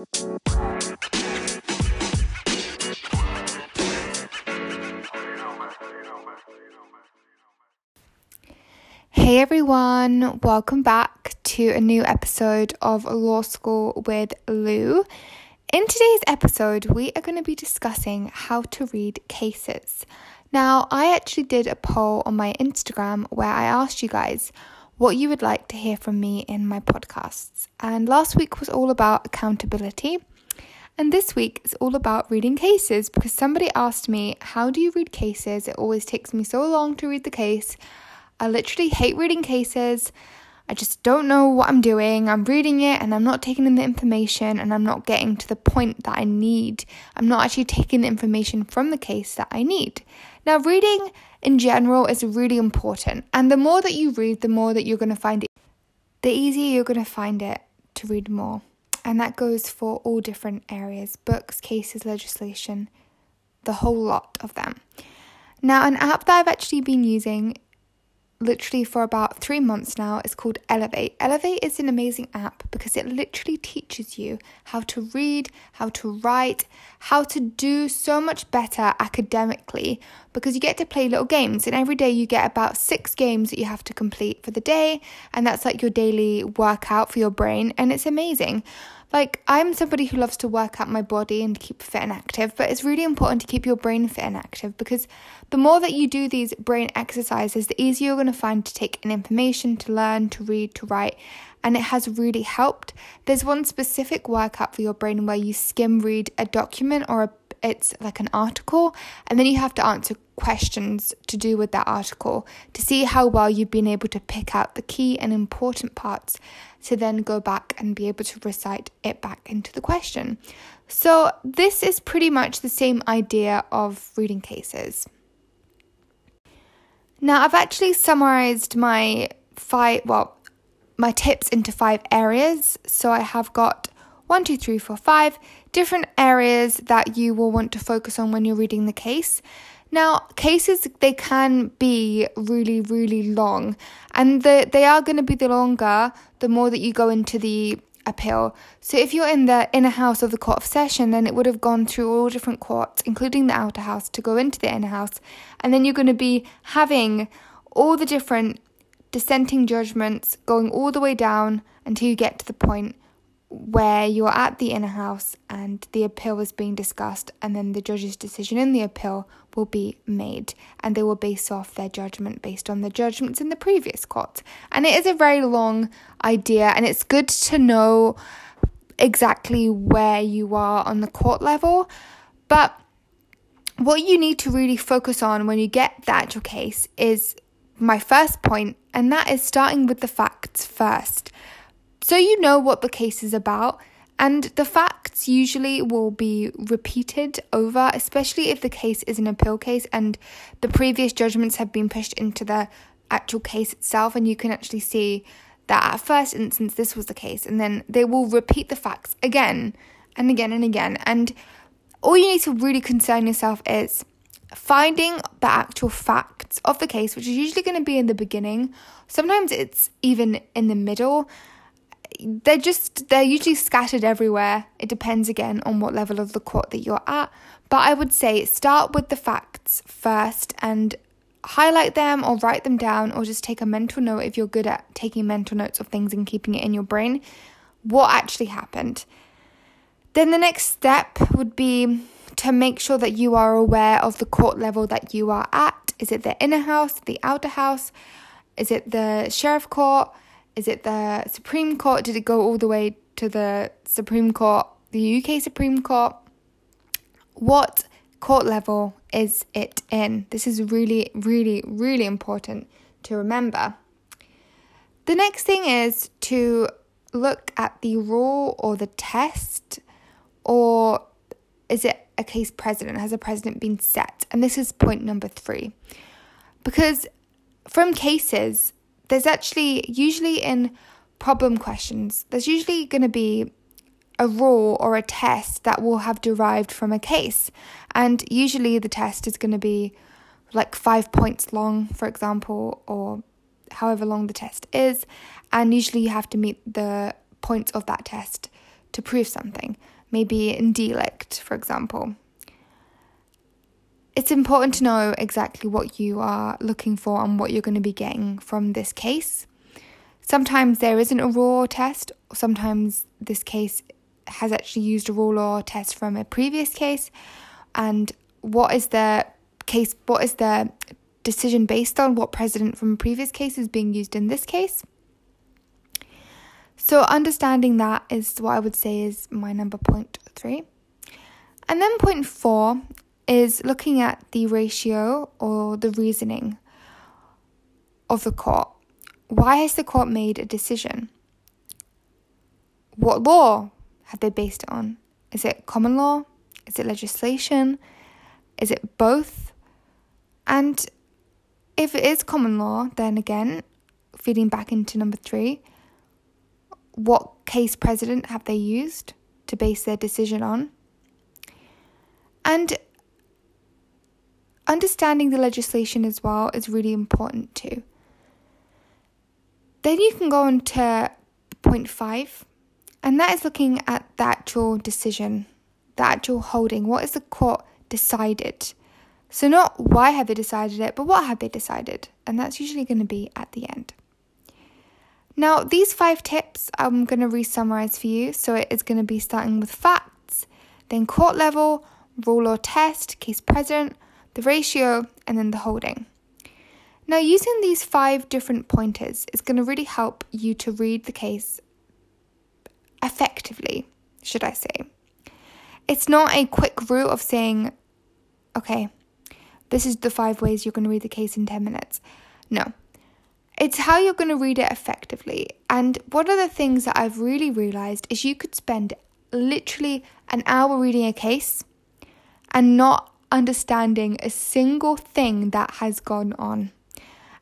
Hey everyone, welcome back to a new episode of Law School with Lou. In today's episode, we are going to be discussing how to read cases. Now, I actually did a poll on my Instagram where I asked you guys what you would like to hear from me in my podcasts. And last week was all about accountability. And this week is all about reading cases because somebody asked me, How do you read cases? It always takes me so long to read the case. I literally hate reading cases. I just don't know what I'm doing. I'm reading it and I'm not taking in the information and I'm not getting to the point that I need. I'm not actually taking the information from the case that I need. Now, reading in general is really important, and the more that you read, the more that you're going to find it, the easier you're going to find it to read more. And that goes for all different areas books, cases, legislation, the whole lot of them. Now, an app that I've actually been using literally for about three months now. It's called Elevate. Elevate is an amazing app because it literally teaches you how to read, how to write, how to do so much better academically because you get to play little games. And every day you get about six games that you have to complete for the day. And that's like your daily workout for your brain. And it's amazing. Like, I'm somebody who loves to work out my body and keep fit and active, but it's really important to keep your brain fit and active because the more that you do these brain exercises, the easier you're going to find to take in information, to learn, to read, to write. And it has really helped. There's one specific workout for your brain where you skim read a document or a it's like an article, and then you have to answer questions to do with that article to see how well you've been able to pick out the key and important parts to then go back and be able to recite it back into the question. So, this is pretty much the same idea of reading cases. Now, I've actually summarized my five, well, my tips into five areas. So, I have got one, two, three, four, five different areas that you will want to focus on when you're reading the case. Now, cases they can be really, really long, and the, they are going to be the longer the more that you go into the appeal. So, if you're in the inner house of the court of session, then it would have gone through all different courts, including the outer house, to go into the inner house, and then you're going to be having all the different dissenting judgments going all the way down until you get to the point where you're at the inner house and the appeal is being discussed, and then the judge's decision in the appeal will be made, and they will base off their judgment based on the judgments in the previous court. And it is a very long idea, and it's good to know exactly where you are on the court level, but what you need to really focus on when you get the actual case is my first point, and that is starting with the facts first. So you know what the case is about, and the facts usually will be repeated over, especially if the case is an appeal case and the previous judgments have been pushed into the actual case itself, and you can actually see that at first instance this was the case, and then they will repeat the facts again and again and again. And all you need to really concern yourself is finding the actual facts of the case, which is usually going to be in the beginning. Sometimes it's even in the middle they're just they're usually scattered everywhere. It depends again on what level of the court that you're at, but I would say start with the facts first and highlight them or write them down or just take a mental note if you're good at taking mental notes of things and keeping it in your brain what actually happened. Then the next step would be to make sure that you are aware of the court level that you are at. Is it the inner house, the outer house? Is it the sheriff court? Is it the Supreme Court? Did it go all the way to the Supreme Court, the UK Supreme Court? What court level is it in? This is really, really, really important to remember. The next thing is to look at the rule or the test, or is it a case precedent? Has a precedent been set? And this is point number three. Because from cases, there's actually usually in problem questions, there's usually going to be a rule or a test that will have derived from a case. And usually the test is going to be like five points long, for example, or however long the test is. And usually you have to meet the points of that test to prove something, maybe in delict, for example. It's important to know exactly what you are looking for and what you're going to be getting from this case. Sometimes there isn't a raw test, sometimes this case has actually used a raw law test from a previous case, and what is the case, what is the decision based on, what precedent from a previous case is being used in this case. So, understanding that is what I would say is my number point three. And then point four is looking at the ratio or the reasoning of the court. Why has the court made a decision? What law have they based it on? Is it common law? Is it legislation? Is it both? And if it is common law, then again, feeding back into number three, what case precedent have they used to base their decision on? And understanding the legislation as well is really important too. Then you can go on to point five, and that is looking at the actual decision, the actual holding. What has the court decided? So, not why have they decided it, but what have they decided? And that's usually going to be at the end. Now, these five tips I'm going to re summarize for you. So, it is going to be starting with facts, then court level, rule or test, case precedent, the ratio, and then the holding. Now, using these five different pointers is going to really help you to read the case effectively, should I say. It's not a quick route of saying, okay, this is the five ways you're going to read the case in 10 minutes. No. It's how you're going to read it effectively. And one of the things that I've really realized is you could spend literally an hour reading a case and not understanding a single thing that has gone on.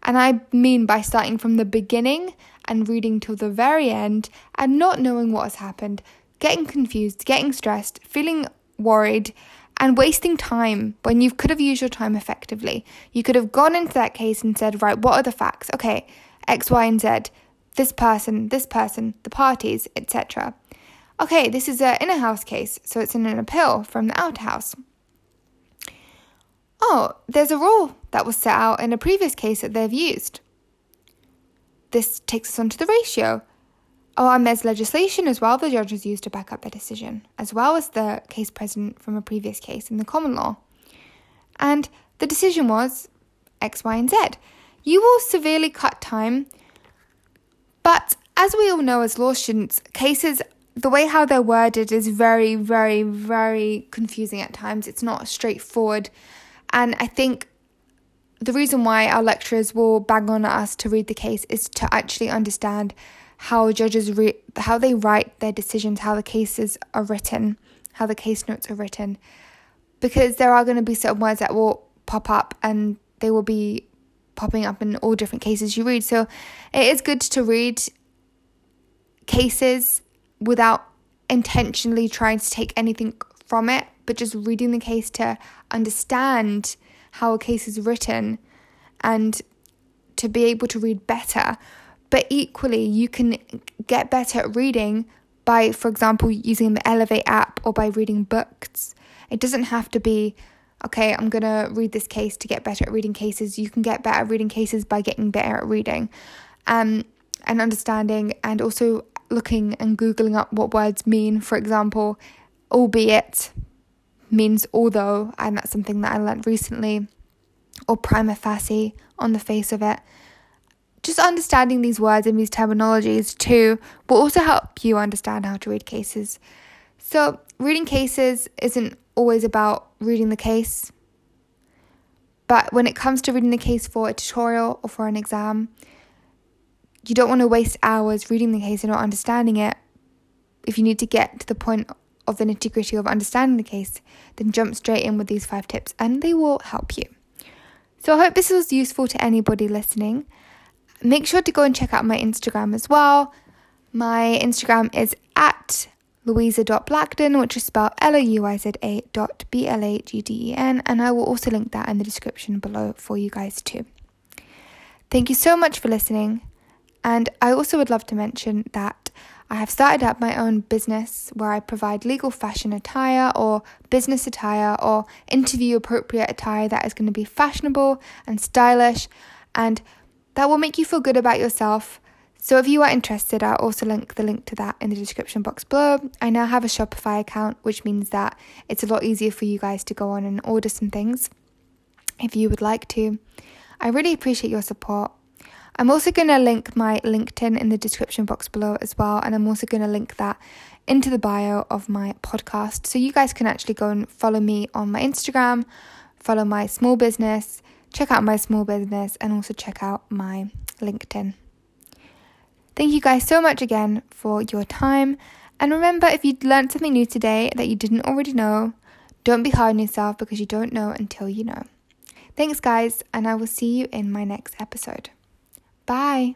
And I mean by starting from the beginning and reading till the very end and not knowing what has happened, getting confused, getting stressed, feeling worried, and wasting time when you could have used your time effectively. You could have gone into that case and said, right, what are the facts? Okay, X, Y, and Z, this person, this person, the parties, etc. Okay, this is an inner house case, so it's in an appeal from the outer house. Oh, there's a rule that was set out in a previous case that they've used. This takes us on to the ratio. Oh, and there's legislation as well the judges used to back up their decision, as well as the case precedent from a previous case in the common law. And the decision was X, Y, and Z. You will severely cut time, but as we all know as law students, cases, the way how they're worded is very, very, very confusing at times. It's not straightforward. And I think the reason why our lecturers will bang on us to read the case is to actually understand how judges re- how they write their decisions, how the cases are written, how the case notes are written, because there are going to be certain words that will pop up and they will be popping up in all different cases you read. So it is good to read cases without intentionally trying to take anything from it, but just reading the case to understand how a case is written and to be able to read better but equally, you can get better at reading by, for example, using the Elevate app or by reading books. It doesn't have to be, okay, I'm going to read this case to get better at reading cases. You can get better at reading cases by getting better at reading um, and understanding and also looking and Googling up what words mean. For example, albeit means although, and that's something that I learned recently, or prima facie on the face of it just understanding these words and these terminologies too will also help you understand how to read cases. So, reading cases isn't always about reading the case, but when it comes to reading the case for a tutorial or for an exam, you don't want to waste hours reading the case and not understanding it. If you need to get to the point of the nitty gritty of understanding the case, then jump straight in with these five tips and they will help you. So I hope this was useful to anybody listening. Make sure to go and check out my Instagram as well. My Instagram is at louiza.blagden, which is spelled L O U I Z A dot B L A G D E N, and I will also link that in the description below for you guys too. Thank you so much for listening, and I also would love to mention that I have started up my own business where I provide legal fashion attire or business attire or interview appropriate attire that is going to be fashionable and stylish and that will make you feel good about yourself. So if you are interested, I'll also link the link to that in the description box below. I now have a Shopify account, which means that it's a lot easier for you guys to go on and order some things if you would like to. I really appreciate your support. I'm also going to link my LinkedIn in the description box below as well, and I'm also going to link that into the bio of my podcast. So you guys can actually go and follow me on my Instagram, follow my small business, check out my small business, and also check out my LinkedIn. Thank you guys so much again for your time. And remember, if you learned something new today that you didn't already know, don't be hard on yourself because you don't know until you know. Thanks, guys, and I will see you in my next episode. Bye.